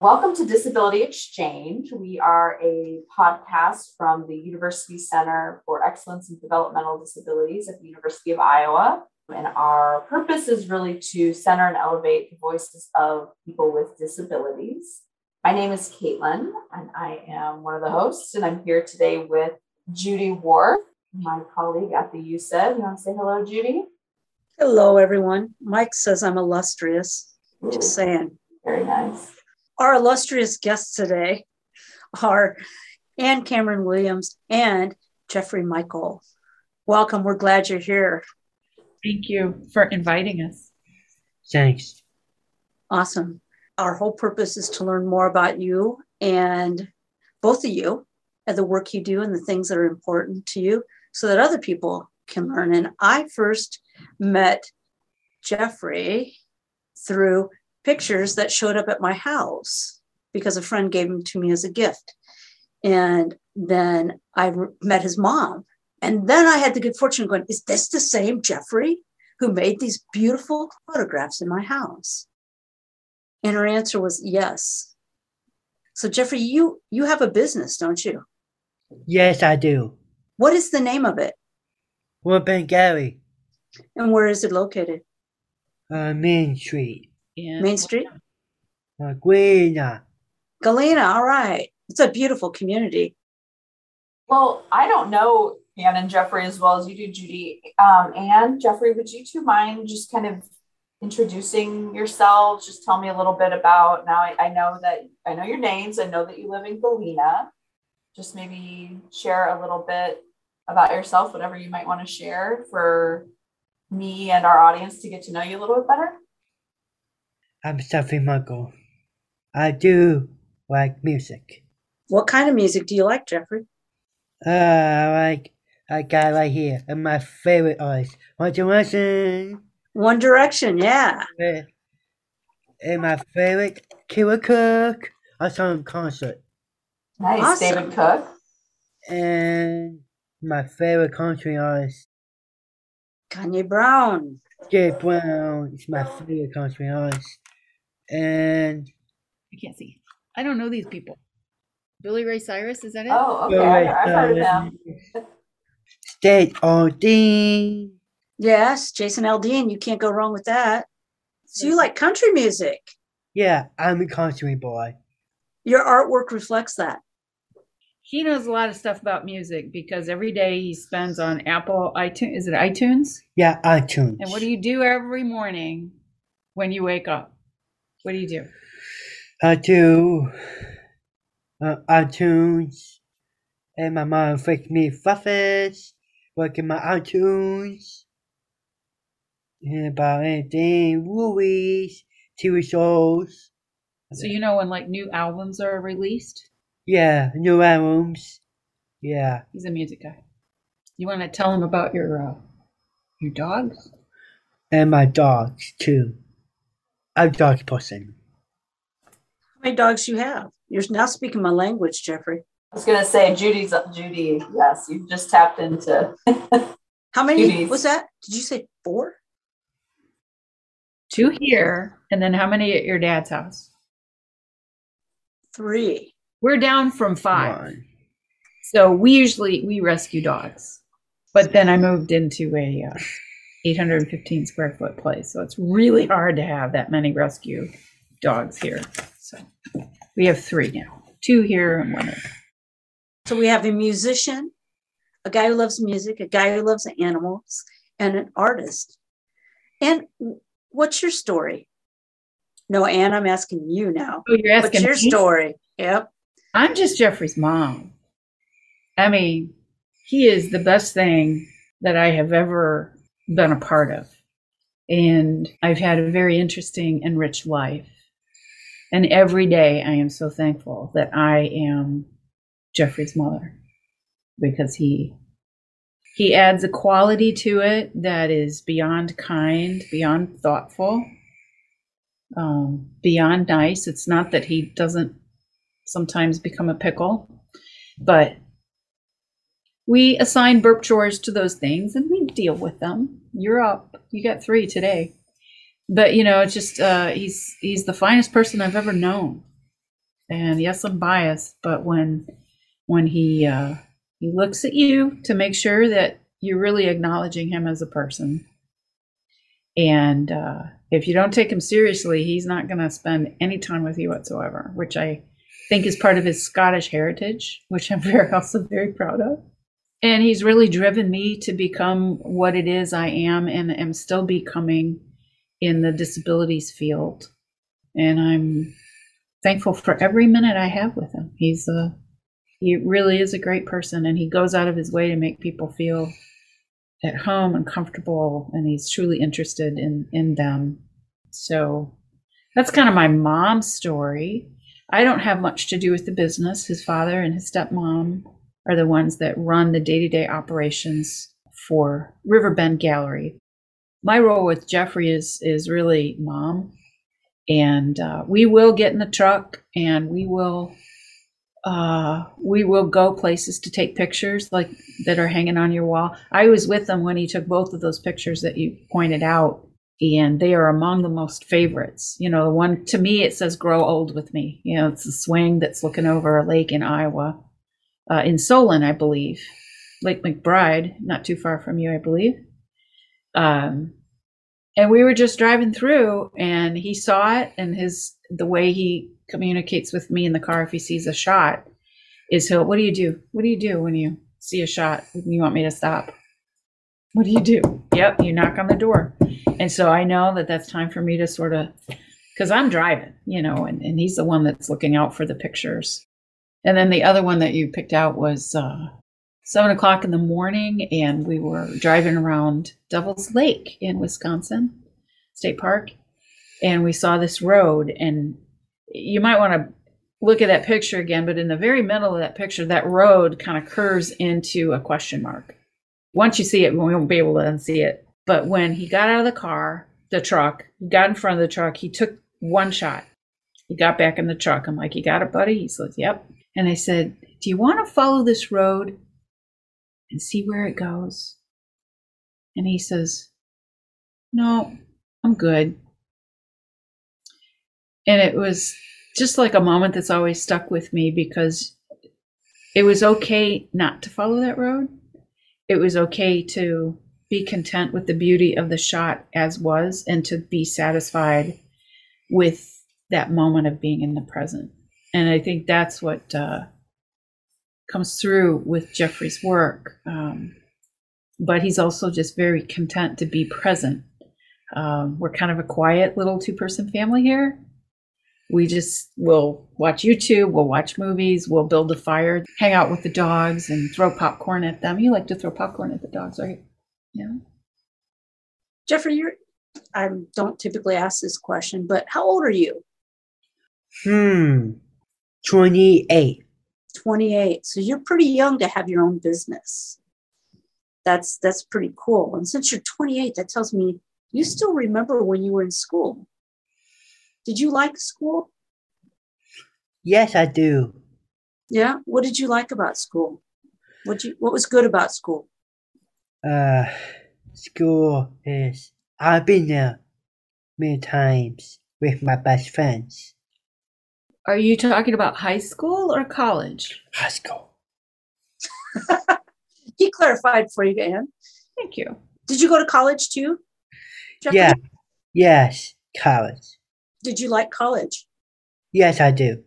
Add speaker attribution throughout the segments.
Speaker 1: Welcome to Disability Exchange. We are a podcast from the University Center for Excellence in Developmental Disabilities at the University of Iowa. And our purpose is really to center and elevate the voices of people with disabilities. My name is Caitlin, and I am one of the hosts, and I'm here today with Judy Ward, my colleague at the UCED. You want to say hello, Judy?
Speaker 2: Hello, everyone. Mike says I'm illustrious. Ooh, Just saying.
Speaker 1: Very nice.
Speaker 2: Our illustrious guests today are Ann Cameron Williams and Geoffrey Mikol. Welcome. We're glad you're here.
Speaker 3: Thank you for inviting us.
Speaker 4: Thanks.
Speaker 2: Awesome. Our whole purpose is to learn more about you and both of you and the work you do and the things that are important to you so that other people can learn. And I first met Geoffrey through pictures that showed up at my house because a friend gave them to me as a gift. And then I met his mom. And then I had the good fortune of going, Is this the same Geoffrey who made these beautiful photographs in my house? And her answer was yes. So Geoffrey, you you have a business, don't you?
Speaker 4: Yes, I do.
Speaker 2: What is the name of it?
Speaker 4: We're Gary.
Speaker 2: And where is it located?
Speaker 4: Uh, Main Street.
Speaker 2: Yeah. Main Street?
Speaker 4: Uh, Galena.
Speaker 2: Galena, all right. It's a beautiful community.
Speaker 1: Well, I don't know Ann and Geoffrey as well as you do, Judy. Um, Ann, Geoffrey, would you two mind just kind of introducing yourselves? Just tell me a little bit about now. I, I know that I know your names. I know that you live in Galena. Just maybe share a little bit about yourself, whatever you might want to share for me and our audience to get to know you a little bit better.
Speaker 4: I'm Geoffrey Mikol. I do like music.
Speaker 2: What kind of music do you like, Geoffrey?
Speaker 4: Uh, I like I got right here, and my favorite artist, One Direction.
Speaker 2: One Direction, yeah.
Speaker 4: And my favorite, Killer Cook. I saw him concert.
Speaker 1: Nice, awesome. David Cook.
Speaker 4: And my favorite country artist,
Speaker 2: Kane Brown.
Speaker 4: Kane Brown is my favorite country artist. And
Speaker 3: I can't see. I don't know these people. Billy Ray Cyrus, is that it?
Speaker 1: Oh, okay. I've heard of them.
Speaker 4: State Aldean.
Speaker 2: Yes, Jason Aldean. You can't go wrong with that. So you like country music?
Speaker 4: Yeah, I'm a country boy.
Speaker 2: Your artwork reflects that.
Speaker 3: He knows a lot of stuff about music because every day he spends on Apple iTunes. Is it iTunes?
Speaker 4: Yeah, iTunes.
Speaker 3: And what do you do every morning when you wake up? What do you do?
Speaker 4: I do uh, iTunes, and my mom fixed me fluffers, working my iTunes, and about anything, movies, TV shows.
Speaker 3: So you know when like new albums are released?
Speaker 4: Yeah, new albums. Yeah.
Speaker 3: He's a music guy. You want to tell him about your uh, your dogs?
Speaker 4: And my dogs too. I'm dog person.
Speaker 2: How many dogs you have? You're now speaking my language, Geoffrey.
Speaker 1: I was gonna say Judy's Judy. Yes, you've just tapped into.
Speaker 2: How many Judy's. was that? Did you say four?
Speaker 3: Two here, and then how many at your dad's house?
Speaker 2: Three.
Speaker 3: We're down from five. One. So we usually we rescue dogs, but then I moved into a uh, 815 square foot place, so it's really hard to have that many rescue dogs here. So we have three now, two here and one there.
Speaker 2: So we have a musician, a guy who loves music, a guy who loves animals, and an artist. And what's your story? No, Ann, I'm asking you now.
Speaker 3: Oh, you're asking
Speaker 2: What's your
Speaker 3: me?
Speaker 2: story? Yep.
Speaker 3: I'm just Geoffrey's mom. I mean, he is the best thing that I have ever been a part of. And I've had a very interesting and rich life. And every day I am so thankful that I am Geoffrey's mother because he he adds a quality to it that is beyond kind, beyond thoughtful, um, beyond nice. It's not that he doesn't sometimes become a pickle, but we assign burp chores to those things and we deal with them. You're up. You got three today. But you know, it's just uh, he's he's the finest person I've ever known. And yes, I'm biased, but when when he uh, he looks at you to make sure that you're really acknowledging him as a person, and uh, if you don't take him seriously, he's not going to spend any time with you whatsoever, which I think is part of his Scottish heritage, which I'm very also very proud of. And he's really driven me to become what it is I am and am still becoming in the disabilities field. And I'm thankful for every minute I have with him. He's a he really is a great person and he goes out of his way to make people feel at home and comfortable and he's truly interested in in them so that's kind of my mom's story i don't have much to do with the business his father and his stepmom are the ones that run the day-to-day operations for riverbend gallery my role with geoffrey is is really mom and uh, we will get in the truck and we will uh, we will go places to take pictures like that are hanging on your wall. I was with them when he took both of those pictures that you pointed out, and they are among the most favorites. You know, the one to me it says "Grow old with me." You know, it's a swing that's looking over a lake in Iowa, uh, in Solon, I believe, Lake McBride, not too far from you, I believe. Um, and we were just driving through, and he saw it, and his the way he communicates with me in the car if he sees a shot is he'll, what do you do? What do you do when you see a shot you want me to stop? What do you do? Yep, you knock on the door. And so I know that that's time for me to sort of, because I'm driving, you know, and, and he's the one that's looking out for the pictures. And then the other one that you picked out was uh, seven o'clock in the morning, and we were driving around Devil's Lake in Wisconsin State Park, and we saw this road, and you might want to look at that picture again, but in the very middle of that picture, that road kind of curves into a question mark. Once you see it, we won't be able to unsee it. But when he got out of the car, the truck, he got in front of the truck, he took one shot. He got back in the truck. I'm like, You got it, buddy? He says, Yep. And I said, Do you want to follow this road and see where it goes? And he says, No, I'm good. And it was just like a moment that's always stuck with me because it was okay not to follow that road. It was okay to be content with the beauty of the shot as was and to be satisfied with that moment of being in the present. And I think that's what uh, comes through with Geoffrey's work. Um, but he's also just very content to be present. Um, we're kind of a quiet little two person family here we just will watch YouTube, we'll watch movies, we'll build a fire, hang out with the dogs, and throw popcorn at them. You like to throw popcorn at the dogs, right? Yeah.
Speaker 2: Geoffrey, you're, I don't typically ask this question, but how old are you?
Speaker 4: Hmm. 28.
Speaker 2: 28. So you're pretty young to have your own business. That's that's pretty cool. And since you're 28, that tells me you still remember when you were in school. Did you like school?
Speaker 4: Yes, I do.
Speaker 2: Yeah. What did you like about school? What you What was good about school?
Speaker 4: Uh, school is. I've been there many times with my best friends.
Speaker 3: Are you talking about high school or college?
Speaker 4: High school.
Speaker 2: he clarified for you, Ann.
Speaker 3: Thank you.
Speaker 2: Did you go to college too?
Speaker 4: Geoffrey? Yeah. Yes, college.
Speaker 2: Did you like college?
Speaker 4: Yes, I do.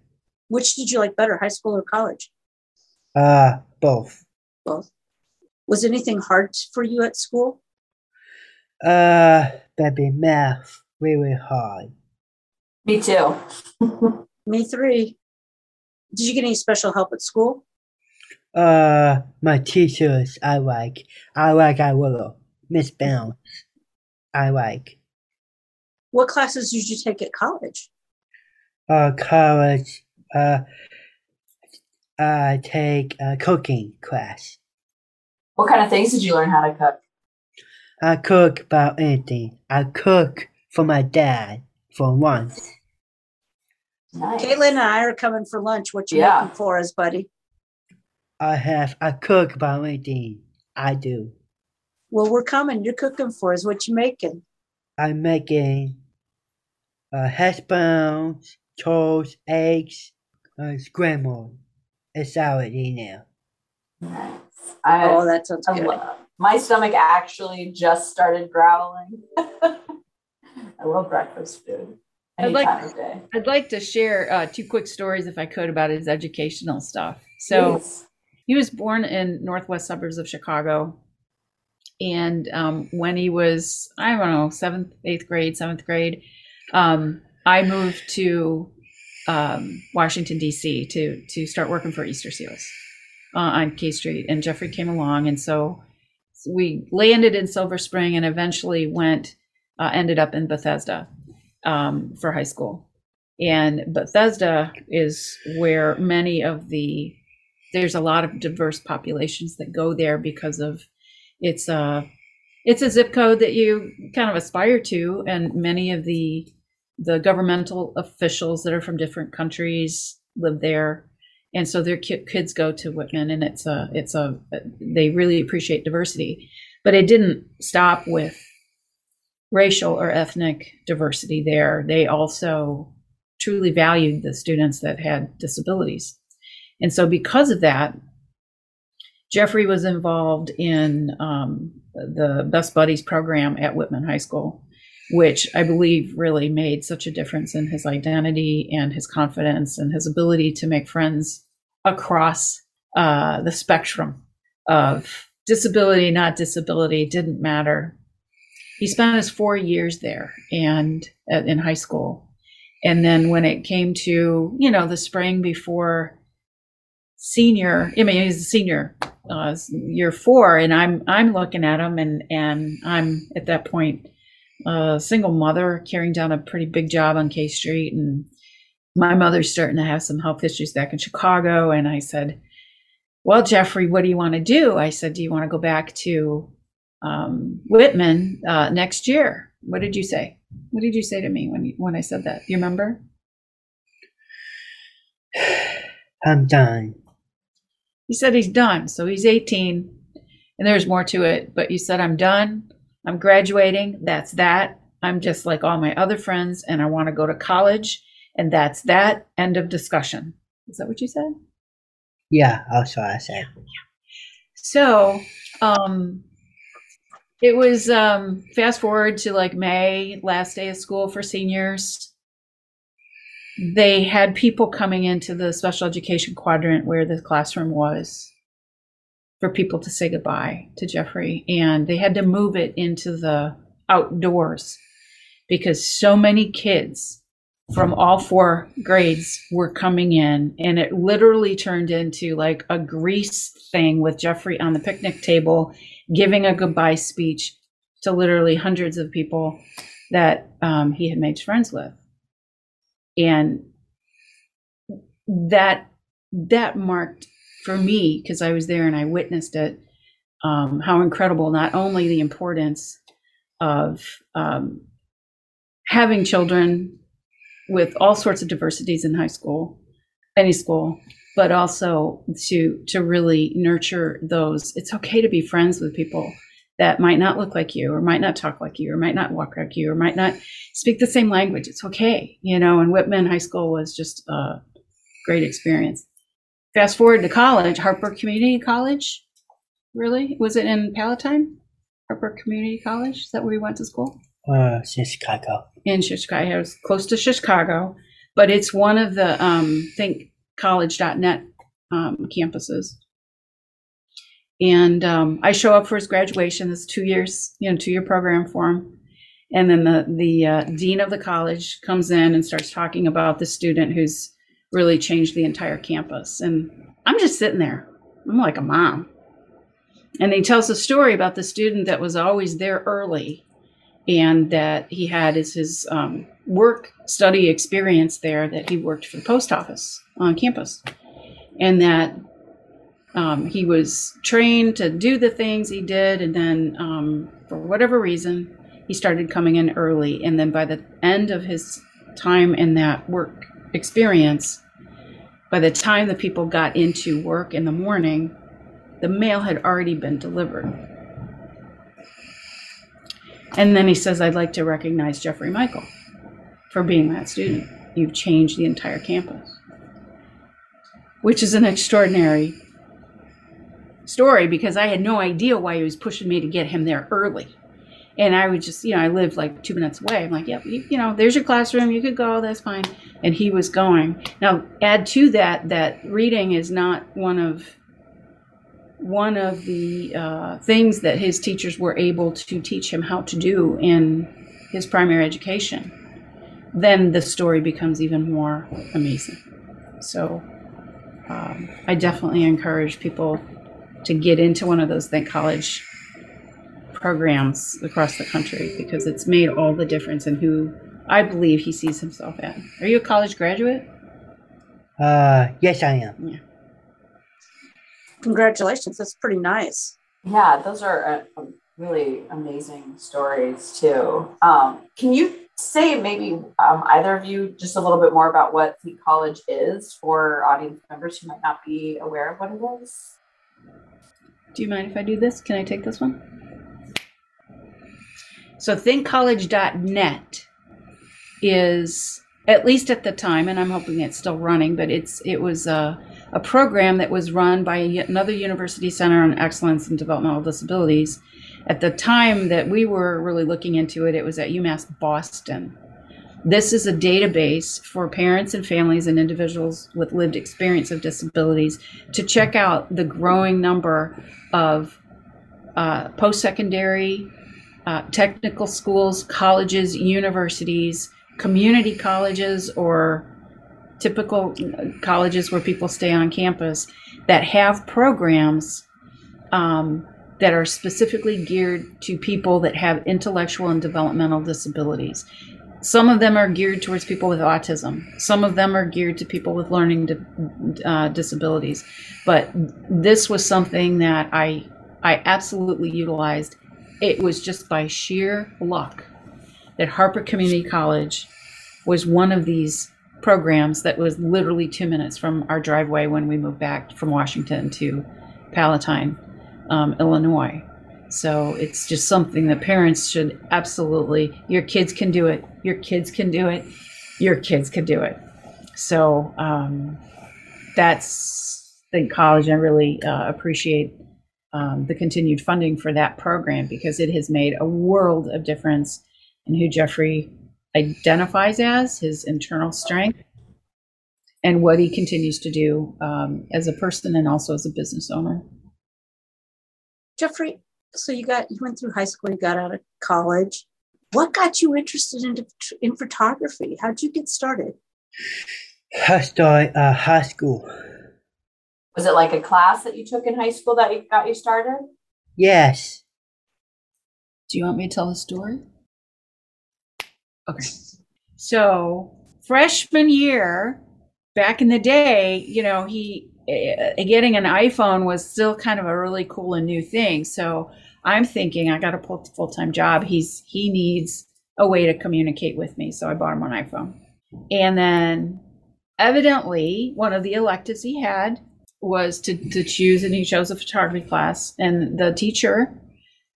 Speaker 2: Which did you like better, high school or college?
Speaker 4: Uh, both.
Speaker 2: Both. Was anything hard for you at school?
Speaker 4: Uh, baby, math really hard.
Speaker 1: Me too.
Speaker 2: Me three. Did you get any special help at school?
Speaker 4: Uh, my teachers I like. I like I will. Miss Bounce. I like.
Speaker 2: What classes did you take at college?
Speaker 4: Uh, college. Uh, I take a cooking class.
Speaker 1: What kind of things did you learn how to cook?
Speaker 4: I cook about anything. I cook for my dad for once.
Speaker 2: Nice. Caitlin and I are coming for lunch. What you yeah. looking for us, buddy?
Speaker 4: I have I cook by my anything. I do.
Speaker 2: Well, we're coming. You're cooking for us. What you making?
Speaker 4: I'm making uh, hash browns, toast, eggs, uh, scrambled. It's salad in now.
Speaker 1: Nice. I,
Speaker 2: Oh, that sounds
Speaker 1: I
Speaker 2: good.
Speaker 1: lo- my stomach actually just started growling. I love breakfast food.
Speaker 3: I'd like-. I'd like to share uh, two quick stories, if I could, about his educational stuff. So
Speaker 1: Please.
Speaker 3: he was born in northwest suburbs of Chicago, and um, when he was I don't know seventh, eighth grade, seventh grade, um, I moved to um, Washington D.C. to to start working for Easter Seals uh, on K Street, and Geoffrey came along, and so we landed in Silver Spring, and eventually went uh, ended up in Bethesda um, for high school. And Bethesda is where many of the there's a lot of diverse populations that go there because of it's a it's a zip code that you kind of aspire to, and many of the the governmental officials that are from different countries live there, and so their ki- kids go to Whitman, and it's a it's a they really appreciate diversity, but it didn't stop with racial or ethnic diversity there. They also truly valued the students that had disabilities. And so, because of that, Geoffrey was involved in um, the Best Buddies program at Whitman High School, which I believe really made such a difference in his identity and his confidence and his ability to make friends across uh, the spectrum of disability, not disability, didn't matter. He spent his four years there and uh, in high school. And then when it came to, you know, the spring before senior, I mean, he's a senior, uh, year four, and I'm I'm looking at him, and and I'm at that point a single mother carrying down a pretty big job on K Street, and my mother's starting to have some health issues back in Chicago, and I said, "Well, Geoffrey, what do you want to do?" I said, "Do you want to go back to um, Whitman uh, next year?" What did you say? What did you say to me when you, when I said that? You remember?
Speaker 4: I'm done.
Speaker 3: He said he's done. So he's 18 and there's more to it. But you said, I'm done. I'm graduating. That's that. I'm just like all my other friends and I want to go to college. And that's that. End of discussion. Is that what you said?
Speaker 4: Yeah, that's what I said.
Speaker 3: So, um, it was um, fast forward to like May, last day of school for seniors. They had people coming into the special education quadrant where the classroom was for people to say goodbye to Geoffrey. And they had to move it into the outdoors because so many kids from all four grades were coming in and it literally turned into like a grease thing with Geoffrey on the picnic table giving a goodbye speech to literally hundreds of people that um, he had made friends with. And that that marked for me because I was there and I witnessed it um, how incredible not only the importance of um, having children with all sorts of diversities in high school, any school, but also to to really nurture those. It's okay to be friends with people that might not look like you, or might not talk like you, or might not walk like you, or might not speak the same language. It's okay, you know. And Whitman High School was just a great experience. Fast forward to college, Harper Community College. Really, was it in Palatine? Harper Community College. Is that where you went to school?
Speaker 4: Uh, Chicago.
Speaker 3: in Chicago. It was close to Chicago, but it's one of the um, thinkcollege.net um, campuses. And um, I show up for his graduation. It's two years, you know, two year program for him. And then the the uh, dean of the college comes in and starts talking about the student who's really changed the entire campus. And I'm just sitting there. I'm like a mom. And he tells a story about the student that was always there early and that he had is his um, work study experience there that he worked for the post office on campus and that um, he was trained to do the things he did and then um, for whatever reason he started coming in early and then by the end of his time in that work experience by the time the people got into work in the morning the mail had already been delivered and then he says, I'd like to recognize Geoffrey Mikol for being that student. You've changed the entire campus. Which is an extraordinary story because I had no idea why he was pushing me to get him there early. And I would just, you know, I lived like two minutes away. I'm like, yep, you, you know, there's your classroom. You could go. That's fine. And he was going. Now, add to that that reading is not one of one of the uh, things that his teachers were able to teach him how to do in his primary education. Then the story becomes even more amazing. So um, I definitely encourage people to get into one of those Think College programs across the country because it's made all the difference in who I believe he sees himself at. Are you a college graduate?
Speaker 4: Uh, yes, I am.
Speaker 3: Yeah.
Speaker 2: Congratulations. That's pretty nice.
Speaker 1: Yeah, those are uh, really amazing stories too. Um, can you say maybe um, either of you just a little bit more about what Think College is for audience members who might not be aware of what it is?
Speaker 3: Do you mind if I do this? Can I take this one? So thinkcollege.net is at least at the time, and I'm hoping it's still running, but it's it was a, a program that was run by another university center on excellence in developmental disabilities. At the time that we were really looking into it, it was at UMass Boston. This is a database for parents and families and individuals with lived experience of disabilities to check out the growing number of uh, post secondary uh, technical schools, colleges, universities, community colleges, or typical colleges where people stay on campus that have programs um, that are specifically geared to people that have intellectual and developmental disabilities. Some of them are geared towards people with autism. Some of them are geared to people with learning di- uh, disabilities. But this was something that I I absolutely utilized it was just by sheer luck that Harper Community College was one of these programs that was literally two minutes from our driveway when we moved back from Washington to Palatine, um, Illinois. So it's just something that parents should absolutely, your kids can do it, your kids can do it, your kids can do it. So um, that's, think, college. I really uh, appreciate um, the continued funding for that program because it has made a world of difference in who Geoffrey identifies as, his internal strength, and what he continues to do um, as a person and also as a business owner.
Speaker 2: Geoffrey, so you got you went through high school, you got out of college. What got you interested in in photography? How'd you get started?
Speaker 4: I started uh, high school.
Speaker 1: Was it like a class that you took in high school that you got you started?
Speaker 4: Yes.
Speaker 3: Do you want me to tell the story? Okay. So, freshman year, back in the day, you know, he getting an iPhone was still kind of a really cool and new thing. So, I'm thinking I got a full time job. He's he needs a way to communicate with me, so I bought him an iPhone. And then, evidently, one of the electives he had was to, to choose, and he chose a photography class. And the teacher,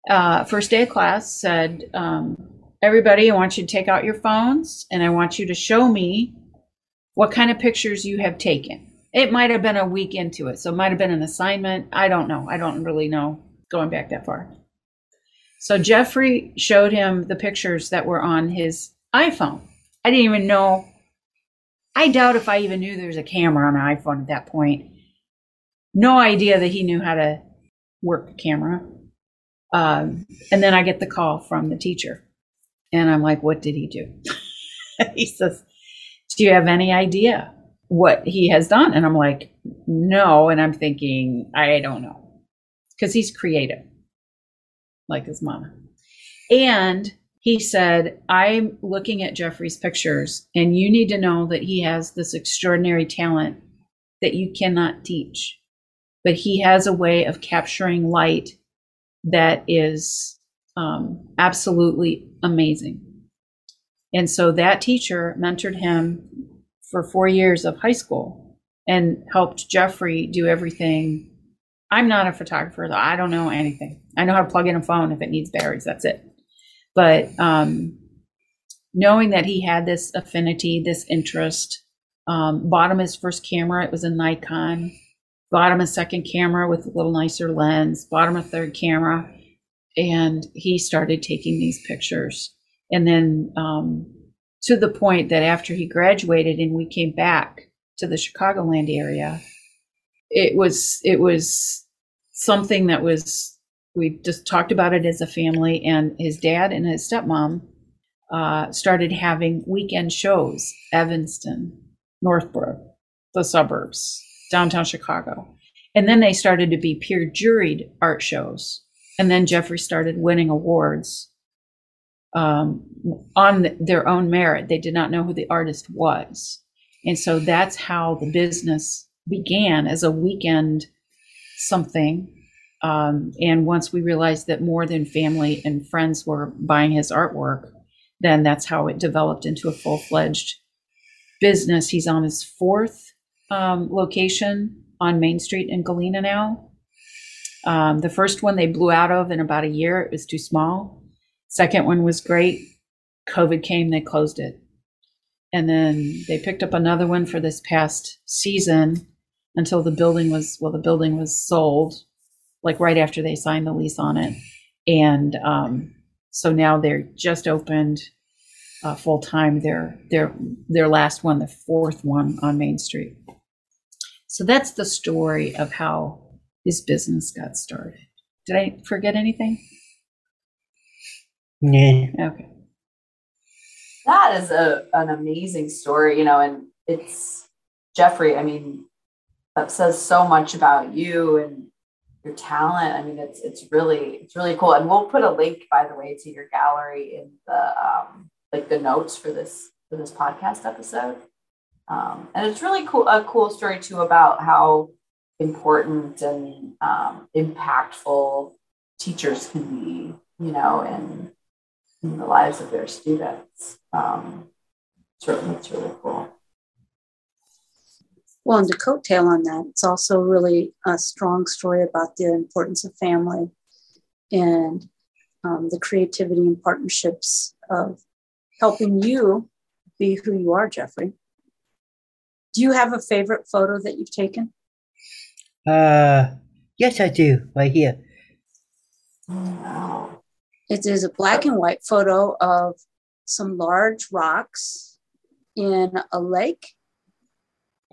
Speaker 3: uh, first day of class, said, um, Everybody, I want you to take out your phones and I want you to show me what kind of pictures you have taken. It might have been a week into it, so it might have been an assignment. I don't know. I don't really know going back that far. So Geoffrey showed him the pictures that were on his iPhone. I didn't even know. I doubt if I even knew there was a camera on an iPhone at that point no idea that he knew how to work the camera. Um, and then I get the call from the teacher, and I'm like, "What did he do?" he says, "Do you have any idea what he has done?" And I'm like, "No." And I'm thinking, "I don't know," because he's creative, like his mama. And he said, I'm looking at Geoffrey's pictures, and you need to know that he has this extraordinary talent that you cannot teach but he has a way of capturing light that is um, absolutely amazing. And so that teacher mentored him for four years of high school and helped Geoffrey do everything. I'm not a photographer, though. I don't know anything. I know how to plug in a phone if it needs batteries. That's it. But um, knowing that he had this affinity, this interest, Um, bought him his first camera. It was a Nikon. Bought him a second camera with a little nicer lens. Bought him a third camera, and he started taking these pictures. And then um, to the point that after he graduated and we came back to the Chicagoland area, it was it was something that was we just talked about it as a family, and his dad and his stepmom uh, started having weekend shows, Evanston, Northbrook, the suburbs, downtown Chicago. And then they started to be peer juried art shows. And then Geoffrey started winning awards um, on their own merit. They did not know who the artist was. And so that's how the business began as a weekend something. Um, and once we realized that more than family and friends were buying his artwork, then that's how it developed into a full fledged business. He's on his fourth um, location on Main Street in Galena now. Um, the first one they blew out of in about a year. It was too small. Second one was great. COVID came, they closed it. And then they picked up another one for this past season until the building was, well, the building was sold, like right after they signed the lease on it. And um, so now they're just opened uh, full time. Their their their last one, the fourth one on Main Street. So that's the story of how his business got started. Did I forget anything?
Speaker 4: Yeah.
Speaker 3: Okay.
Speaker 1: That is a an amazing story, you know, and it's Geoffrey. I mean, that says so much about you and your talent. I mean, it's it's really it's really cool. And we'll put a link, by the way, to your gallery in the um, like the notes for this for this podcast episode. Um, and it's really cool a cool story too about how important and um, impactful teachers can be, you know, in, in the lives of their students. Um, certainly, it's really cool.
Speaker 2: Well, and to coattail on that, it's also really a strong story about the importance of family and um, the creativity and partnerships of helping you be who you are, Geoffrey. Do you have a favorite photo that you've taken?
Speaker 4: Uh, yes, I do. Right here.
Speaker 1: Wow.
Speaker 2: It is a black and white photo of some large rocks in a lake.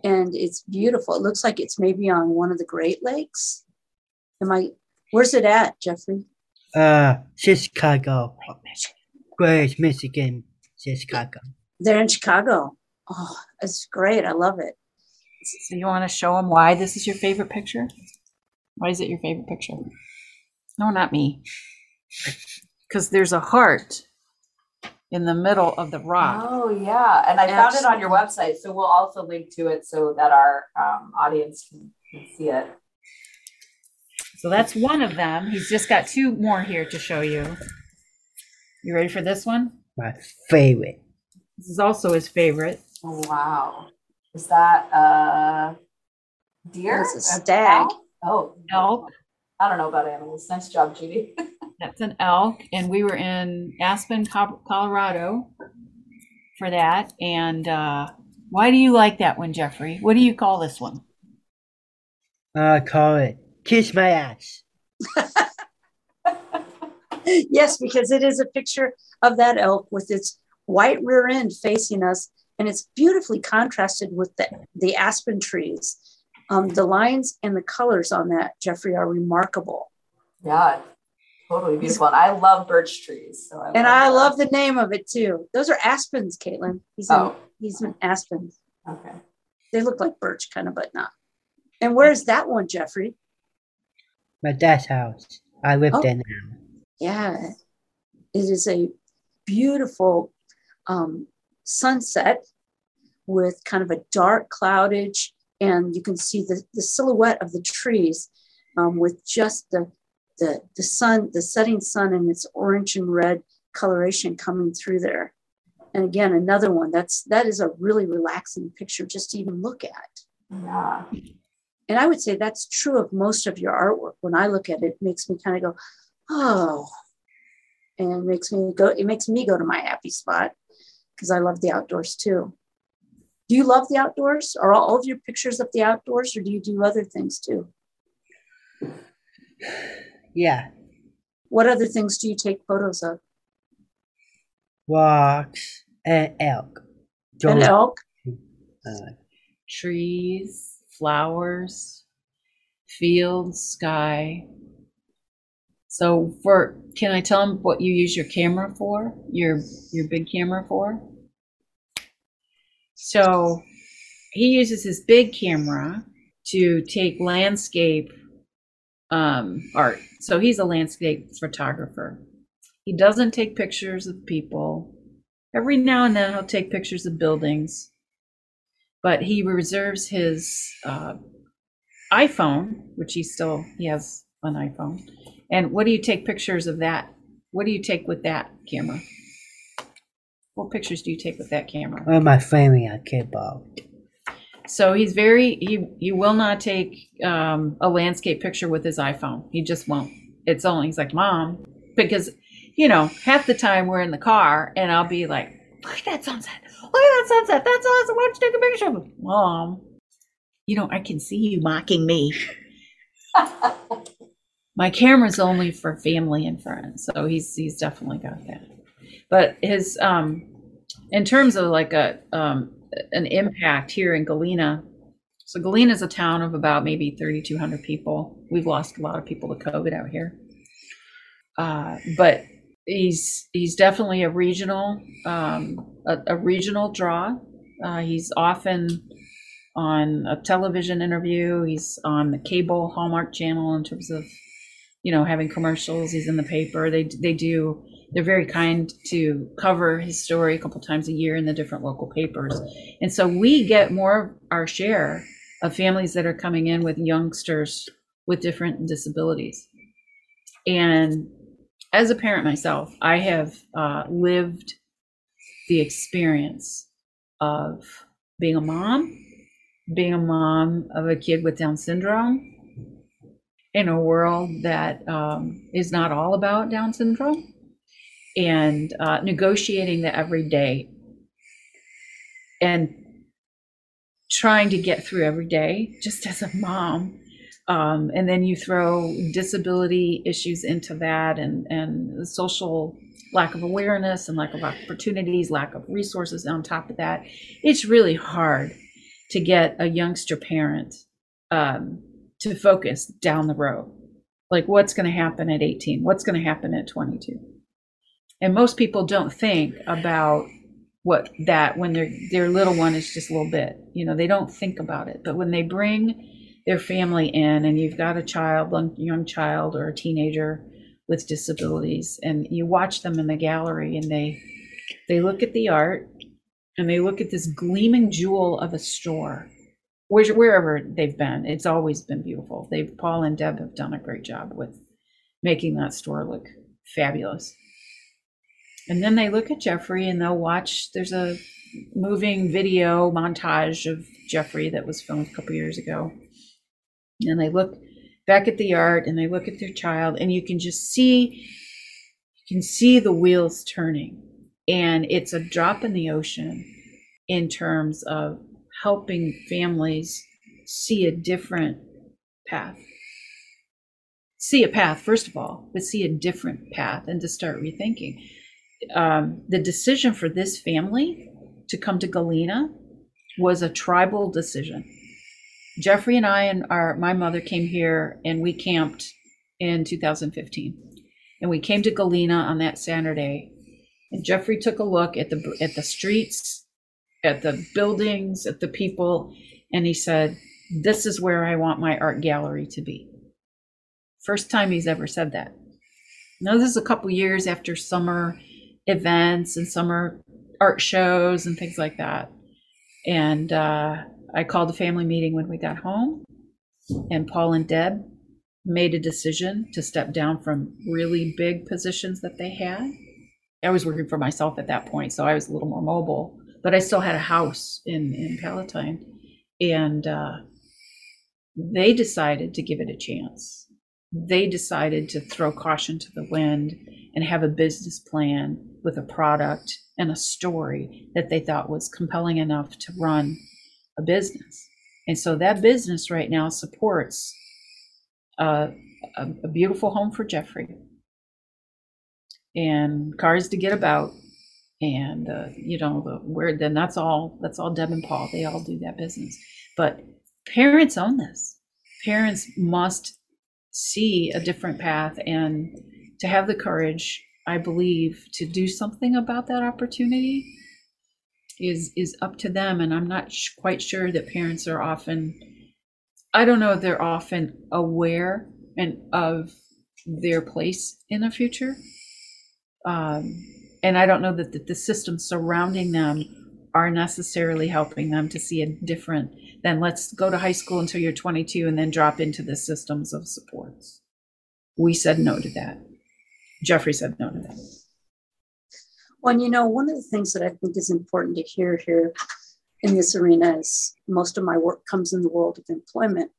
Speaker 2: And it's beautiful. It looks like it's maybe on one of the Great Lakes. Am I, where's it at, Geoffrey?
Speaker 4: Uh, Chicago. Great Michigan, Chicago.
Speaker 2: They're in Chicago. Oh, it's great. I love it.
Speaker 3: So you want to show them why this is your favorite picture? Why is it your favorite picture? No, not me. Because there's a heart in the middle of the rock.
Speaker 1: Oh yeah, and I found it on your website, so we'll also link to it so that our um, audience can, can see it.
Speaker 3: So that's one of them. He's just got two more here to show you. You ready for this one?
Speaker 4: My favorite.
Speaker 3: This is also his favorite.
Speaker 1: Oh, wow, is that a deer?
Speaker 2: It's a stag.
Speaker 1: cow? Oh,
Speaker 3: Elk.
Speaker 1: I don't know about animals. Nice job, Judy.
Speaker 3: That's an elk. And we were in Aspen, Co- Colorado for that. And uh, why do you like that one, Geoffrey? What do you call this one?
Speaker 4: I call it Kiss My Ass.
Speaker 2: yes, because it is a picture of that elk with its white rear end facing us, and it's beautifully contrasted with the, the aspen trees. Um, the lines and the colors on that, Geoffrey, are remarkable.
Speaker 1: yeah, totally beautiful. And I love birch trees. So I
Speaker 2: And I
Speaker 1: that.
Speaker 2: love the name of it too. Those are aspens, Caitlin. He's in,
Speaker 1: Oh.
Speaker 2: he's in aspens.
Speaker 1: Okay.
Speaker 2: They look like birch, kind of, but not. And where's that one, Geoffrey?
Speaker 4: My dad's house. I live
Speaker 2: Oh.
Speaker 4: there now.
Speaker 2: Yeah, it is a beautiful um, sunset with kind of a dark cloudage, and you can see the, the silhouette of the trees um, with just the, the the sun, the setting sun, and its orange and red coloration coming through there. And again, another one that's that is a really relaxing picture just to even look at.
Speaker 1: Yeah.
Speaker 2: And I would say that's true of most of your artwork. When I look at it, it makes me kind of go, oh, and it makes me go, it makes me go to my happy spot because I love the outdoors too. Do you love the outdoors? Are all of your pictures of the outdoors, or do you do other things too?
Speaker 4: Yeah.
Speaker 2: What other things do you take photos of?
Speaker 4: Walks and elk.
Speaker 2: An
Speaker 4: Don't-
Speaker 2: elk?
Speaker 4: uh,
Speaker 3: trees, flowers, fields, sky. So for can I tell him what you use your camera for? Your your big camera for? So he uses his big camera to take landscape um, art. So he's a landscape photographer. He doesn't take pictures of people. Every now and then he'll take pictures of buildings but he reserves his uh, iPhone, which he still he has an iPhone. And what do you take pictures of that? What do you take with that camera? What pictures do you take with that camera?
Speaker 4: Well, my family I care about.
Speaker 3: So he's very he he will not take um, a landscape picture with his iPhone. He just won't. It's only he's like mom because you know half the time we're in the car and I'll be like look at that sunset. Look at that sunset. That's awesome. Why don't you take a picture of it? Mom you know I can see you mocking me. My camera's only for family and friends so he's he's definitely got that. But his um in terms of like a um an impact here in galena. So galena is a town of about maybe 3200 people. We've lost a lot of people to covid out here. Uh but he's he's definitely a regional um a, a regional draw. Uh he's often on a television interview. He's on the cable hallmark channel in terms of you know having commercials. He's in the paper. They they do they're very kind to cover his story a couple times a year in the different local papers. And so we get more of our share of families that are coming in with youngsters with different disabilities. And as a parent myself i have uh, lived the experience of being a mom being a mom of a kid with down syndrome in a world that um, is not all about down syndrome and uh, negotiating the everyday. And trying to get through every day just as a mom um, and then you throw disability issues into that and and the social lack of awareness and lack of opportunities lack of resources on top of that. It's really hard to get a youngster parent um, to focus down the road. Like what's going to happen at 18 what's going to happen at 22 and most people don't think about what that when their their little one is just a little bit you know they don't think about it. But when they bring their family in and you've got a child young child or a teenager with disabilities and you watch them in the gallery and they they look at the art and they look at this gleaming jewel of a store wherever they've been it's always been beautiful. They've paul and deb have done a great job with making that store look fabulous and then they look at Geoffrey and they'll watch. There's a moving video montage of Geoffrey that was filmed a couple years ago. And they look back at the art and they look at their child, and you can just see, you can see the wheels turning. And it's a drop in the ocean in terms of helping families see a different path. See a path, first of all, but see a different path and to start rethinking um, the decision for this family to come to Galena was a tribal decision. Geoffrey and I and our my mother came here and we camped in 2015, and we came to Galena on that Saturday. And Geoffrey took a look at the at the streets, at the buildings, at the people, and he said, "This is where I want my art gallery to be." First time he's ever said that. Now this is a couple years after summer events and summer art shows and things like that. And uh, I called a family meeting when we got home, and Paul and Deb made a decision to step down from really big positions that they had. I was working for myself at that point, so I was a little more mobile, but I still had a house in, in Palatine. And uh, they decided to give it a chance. They decided to throw caution to the wind and have a business plan with a product and a story that they thought was compelling enough to run a business. And so that business right now supports a, a beautiful home for Geoffrey. And cars to get about. And uh, you know the where then that's all that's all deb and paul. They all do that business. But parents own this. Parents must see a different path and to have the courage i believe to do something about that opportunity is is up to them and i'm not sh- quite sure that parents are often i don't know if they're often aware and of their place in the future. Um, and i don't know that the, the systems surrounding them are necessarily helping them to see a different than let's go to high school until you're 22 and then drop into the systems of supports. We said no to that geoffrey said no to that
Speaker 2: Well, you know, one of the things that I think is important to hear here in this arena is most of my work comes in the world of employment.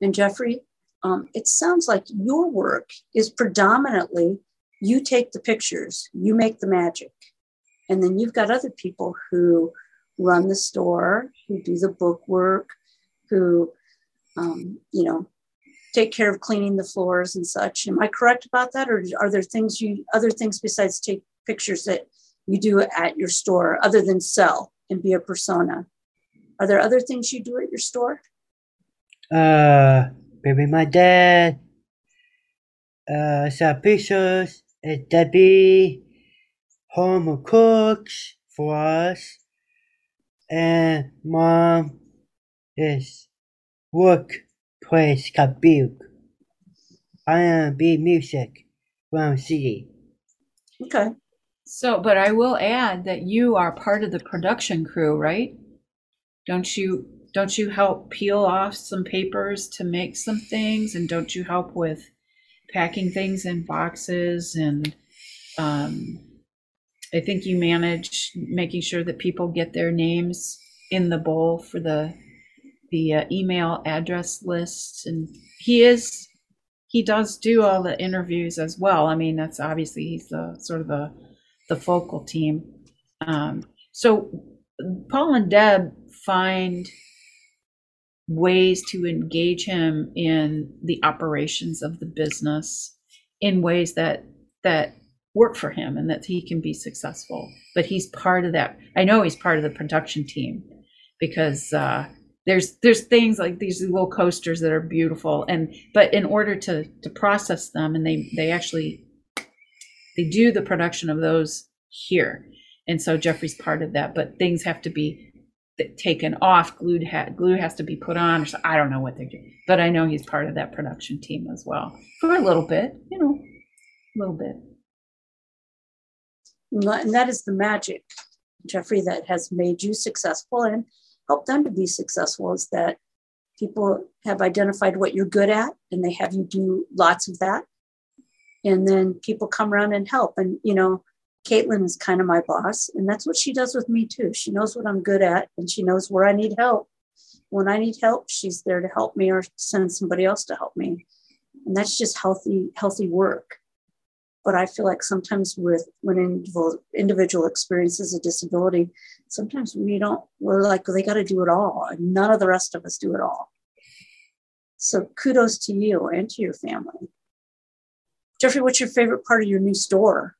Speaker 2: And Geoffrey, um, it sounds like your work is predominantly you take the pictures, you make the magic. And then you've got other people who run the store, who do the book work, who, um, you know, take care of cleaning the floors and such. Am I correct about that? Or are there things you, other things besides take pictures that you do at your store other than sell and be a persona? Are there other things you do at your store?
Speaker 4: Uh, maybe my dad. Uh, some pictures. And Debbie. Home cooks for us. And mom is workplace Kabuk. I am B music from city.
Speaker 2: Okay.
Speaker 3: So, but I will add that you are part of the production crew, right? Don't you don't you help peel off some papers to make some things and don't you help with packing things in boxes and um, I think you manage making sure that people get their names in the bowl for the the uh, email address lists and he is he does do all the interviews as well. I mean, that's obviously he's the sort of the the focal team. Um, so Paul and Deb find ways to engage him in the operations of the business in ways that that work for him and that he can be successful. But he's part of that. I know he's part of the production team because uh, there's there's things like these little coasters that are beautiful and but in order to to process them and they they actually they do the production of those here. And so geoffrey's part of that but things have to be taken off glued ha- glue has to be put on or so i don't know what they're doing but i know he's part of that production team as well for a little bit you know a little bit.
Speaker 2: And that is the magic, Geoffrey, that has made you successful and helped them to be successful is that people have identified what you're good at and they have you do lots of that. And then people come around and help. And, you know, Caitlin is kind of my boss, and that's what she does with me too. She knows what I'm good at and she knows where I need help. When I need help, she's there to help me or send somebody else to help me. And that's just healthy, healthy work. But I feel like sometimes with when individual, individual experiences a disability, sometimes we don't, we're like, they got to do it all. And none of the rest of us do it all. So kudos to you and to your family. Geoffrey, what's your favorite part of your new store?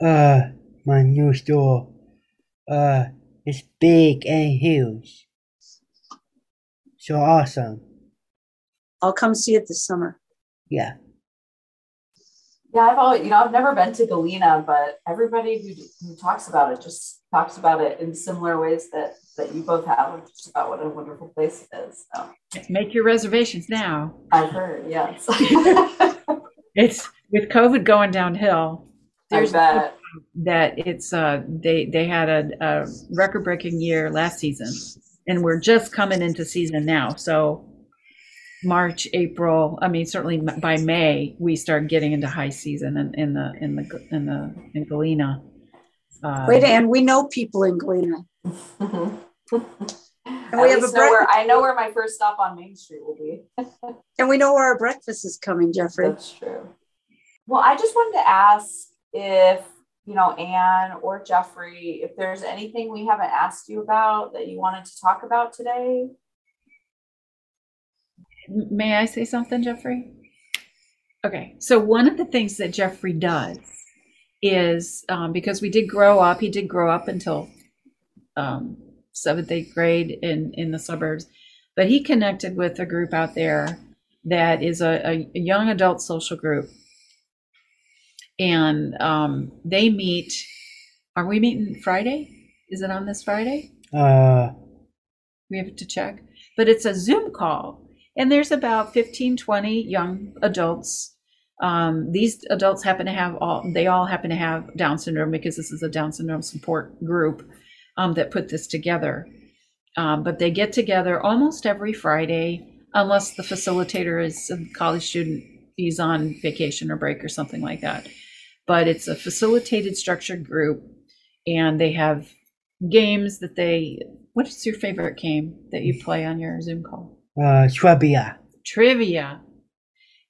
Speaker 4: Uh, my new store. Uh, it's big and huge. So awesome.
Speaker 2: I'll come see it this summer.
Speaker 4: Yeah.
Speaker 1: Yeah, I've always, you know, I've never been to Galena, but everybody who, who talks about it just talks about it in similar ways that that you both have, just about what a wonderful place it is. So
Speaker 3: make your reservations now
Speaker 1: I've heard, yes.
Speaker 3: it's with covid going downhill there's that it's uh they they had a, a record breaking year last season and we're just coming into season now so march april i mean certainly by may we start getting into high season in, in the in the in the in galena uh,
Speaker 2: Wait, Ann, we know people in Galena.
Speaker 1: and
Speaker 2: And we have a
Speaker 1: know where,
Speaker 2: breakfast,
Speaker 1: I know where my first stop on Main Street will be.
Speaker 2: and we know where our breakfast is coming, Geoffrey.
Speaker 1: That's true. Well, I just wanted to ask if you know, Ann or Geoffrey, if there's anything we haven't asked you about that you wanted to talk about today.
Speaker 3: May I say something, Geoffrey? Okay, so one of the things that Geoffrey does is um, because we did grow up, he did grow up until um, seventh, eighth grade in, in the suburbs, but he connected with a group out there that is a, a young adult social group. And um, they meet, are we meeting Friday? Is it on this Friday?
Speaker 4: Uh,
Speaker 3: We have to check. But it's a Zoom call. And there's about 15, 20 young adults. Um, these adults happen to have all, they all happen to have Down syndrome because this is a Down syndrome support group um, that put this together. Um, but they get together almost every Friday, unless the facilitator is a college student, he's on vacation or break or something like that. But it's a facilitated structured group, and they have games that they. What is your favorite game that you play on your Zoom call?
Speaker 4: Uh, trivia.
Speaker 3: Trivia.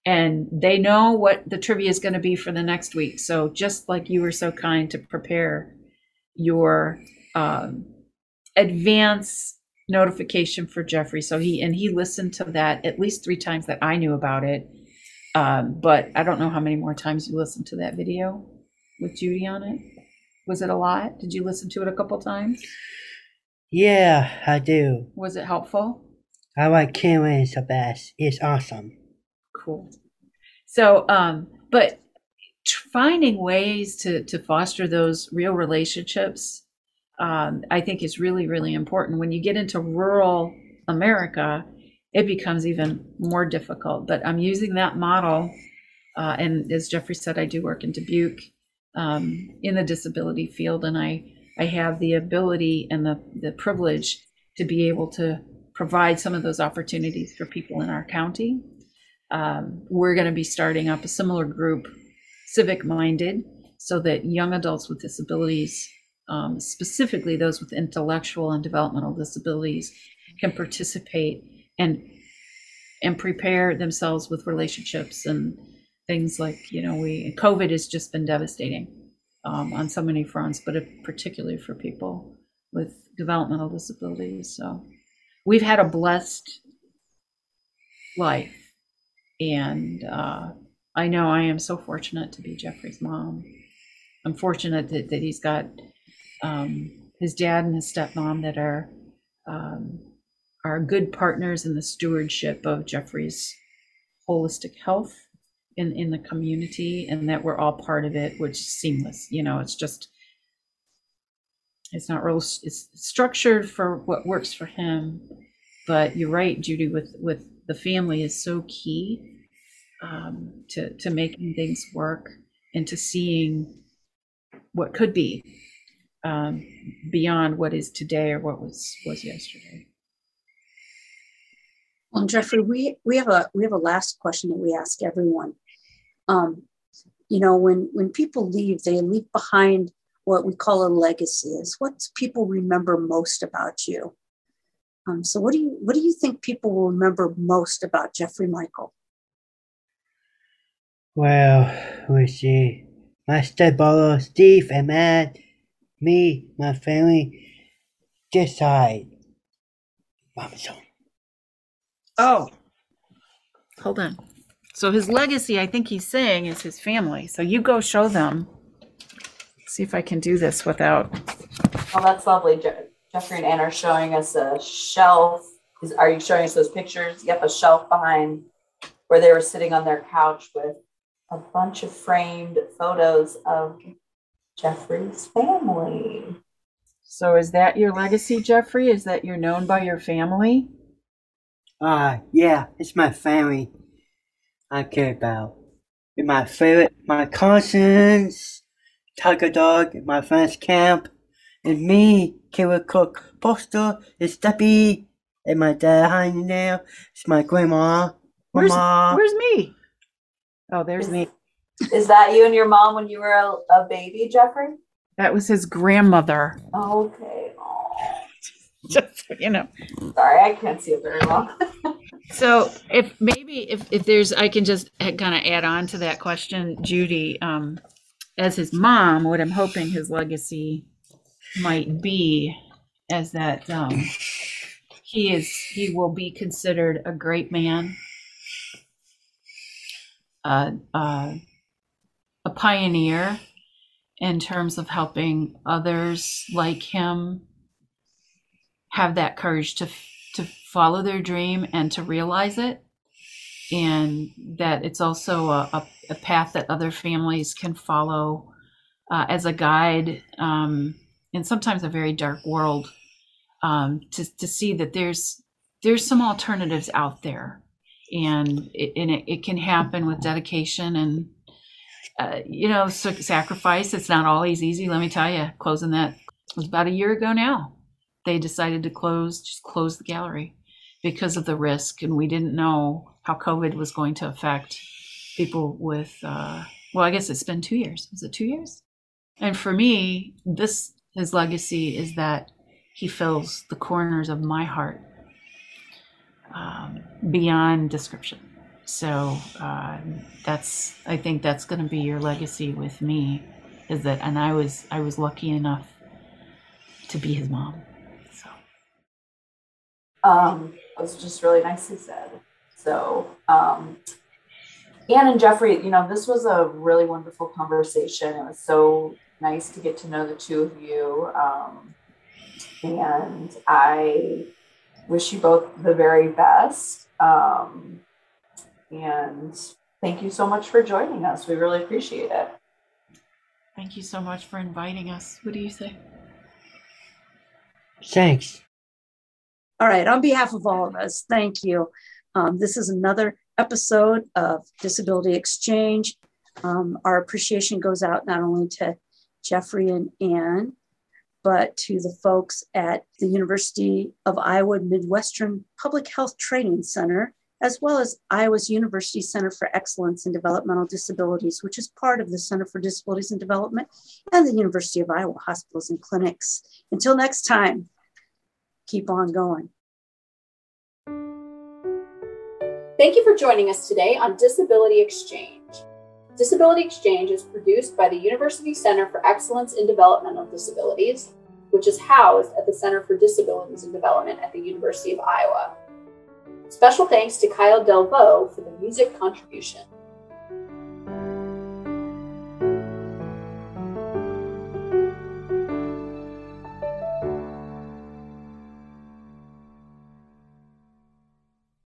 Speaker 3: And they know what the trivia is going to be for the next week. So just like you were so kind to prepare your um, advance notification for Geoffrey. So he and he listened to that at least three times that I knew about it. Um, but I don't know how many more times you listened to that video with Judy on it. Was it a lot? Did you listen to it a couple times?
Speaker 4: Yeah, I do.
Speaker 3: Was it helpful?
Speaker 4: I like Karen the best. It's awesome.
Speaker 3: Cool. So, um, but finding ways to to foster those real relationships, um, I think is really really important. When you get into rural America, it becomes even more difficult. But I'm using that model, uh, and as Geoffrey said, I do work in Dubuque um, in the disability field, and I I have the ability and the the privilege to be able to provide some of those opportunities for people in our county. Um, we're going to be starting up a similar group, civic minded, so that young adults with disabilities, um, specifically those with intellectual and developmental disabilities, can participate and and prepare themselves with relationships and things like you know we COVID has just been devastating um, on so many fronts, but particularly for people with developmental disabilities. So we've had a blessed life and uh, I know I am so fortunate to be Geoffrey's mom. I'm fortunate that, that he's got um, his dad and his stepmom that are um, are good partners in the stewardship of Geoffrey's holistic health in in the community, and that we're all part of it, which is seamless. You know, it's just it's not real. It's structured for what works for him, but you're right, Judy. With with the family is so key um, to to making things work and to seeing what could be um, beyond what is today or what was was yesterday.
Speaker 2: Well, Geoffrey, we, we have a we have a last question that we ask everyone. Um, you know, when when people leave, they leave behind what we call a legacy. Is what people remember most about you. Um, so, what do you what do you think people will remember most about Geoffrey Mikol?
Speaker 4: Well, we see my stepbrother Steve and Matt, me, my family, decide. Mama's home.
Speaker 3: Oh, hold on. So his legacy, I think he's saying, is his family. So you go show them. See if I can do this without.
Speaker 1: Oh, that's lovely. Je- Geoffrey and Ann are showing us a shelf. Is, are you showing us those pictures? Yep, a shelf behind where they were sitting on their couch with a bunch of framed photos of Geoffrey's family.
Speaker 3: So is that your legacy, Geoffrey? Is that you're known by your family?
Speaker 4: Uh, yeah, it's my family I care about. And my favorite, my cousins, Tiger Dog, my friend's camp, and me, Kayla Cook, Poster, and Steppy, and my dad hiding there. It's my grandma,
Speaker 3: Where's,
Speaker 4: mama.
Speaker 3: where's me? Oh, there's me.
Speaker 1: Is that you and your mom when you were a, a baby, Geoffrey?
Speaker 3: That was his grandmother.
Speaker 1: Okay. Aw.
Speaker 3: Just so you know.
Speaker 1: Sorry, I can't see it very well.
Speaker 3: So if maybe if, if there's, I can just kind of add on to that question, Judy. Um, as his mom, what I'm hoping his legacy might be is that um, he is he will be considered a great man, uh, uh, a pioneer in terms of helping others like him have that courage to to follow their dream and to realize it and that it's also a, a, a path that other families can follow uh, as a guide um, in sometimes a very dark world um, to, to see that there's there's some alternatives out there. And it, and it, it can happen with dedication and uh, you know so sacrifice. It's not always easy. Let me tell you closing that was about a year ago now they decided to close just close the gallery because of the risk. And we didn't know how covid was going to affect people with uh, well i guess it's been two years is it two years and for me this his legacy is that he fills the corners of my heart um, beyond description. So uh, that's I think that's going to be your legacy with me is that and I was I was lucky enough to be his mom. So
Speaker 1: um, it was just really nicely said. So um, Ann and Geoffrey, you know, this was a really wonderful conversation. It was so nice to get to know the two of you. Um, and I wish you both the very best. Um, and thank you so much for joining us. We really appreciate it.
Speaker 3: Thank you so much for inviting us. What do you say?
Speaker 4: Thanks.
Speaker 2: All right. On behalf of all of us, thank you. Um, this is another episode of Disability Exchange. Um, our appreciation goes out not only to Geoffrey and Ann, but to the folks at the University of Iowa Midwestern Public Health Training Center, as well as Iowa's University Center for Excellence in Developmental Disabilities, which is part of the Center for Disabilities and Development, and the University of Iowa Hospitals and Clinics. Until next time, keep on going.
Speaker 1: Thank you for joining us today on Disability Exchange. Disability Exchange is produced by the University Center for Excellence in Developmental Disabilities, which is housed at the Center for Disabilities and Development at the University of Iowa. Special thanks to Kyle Delvaux for the music contribution.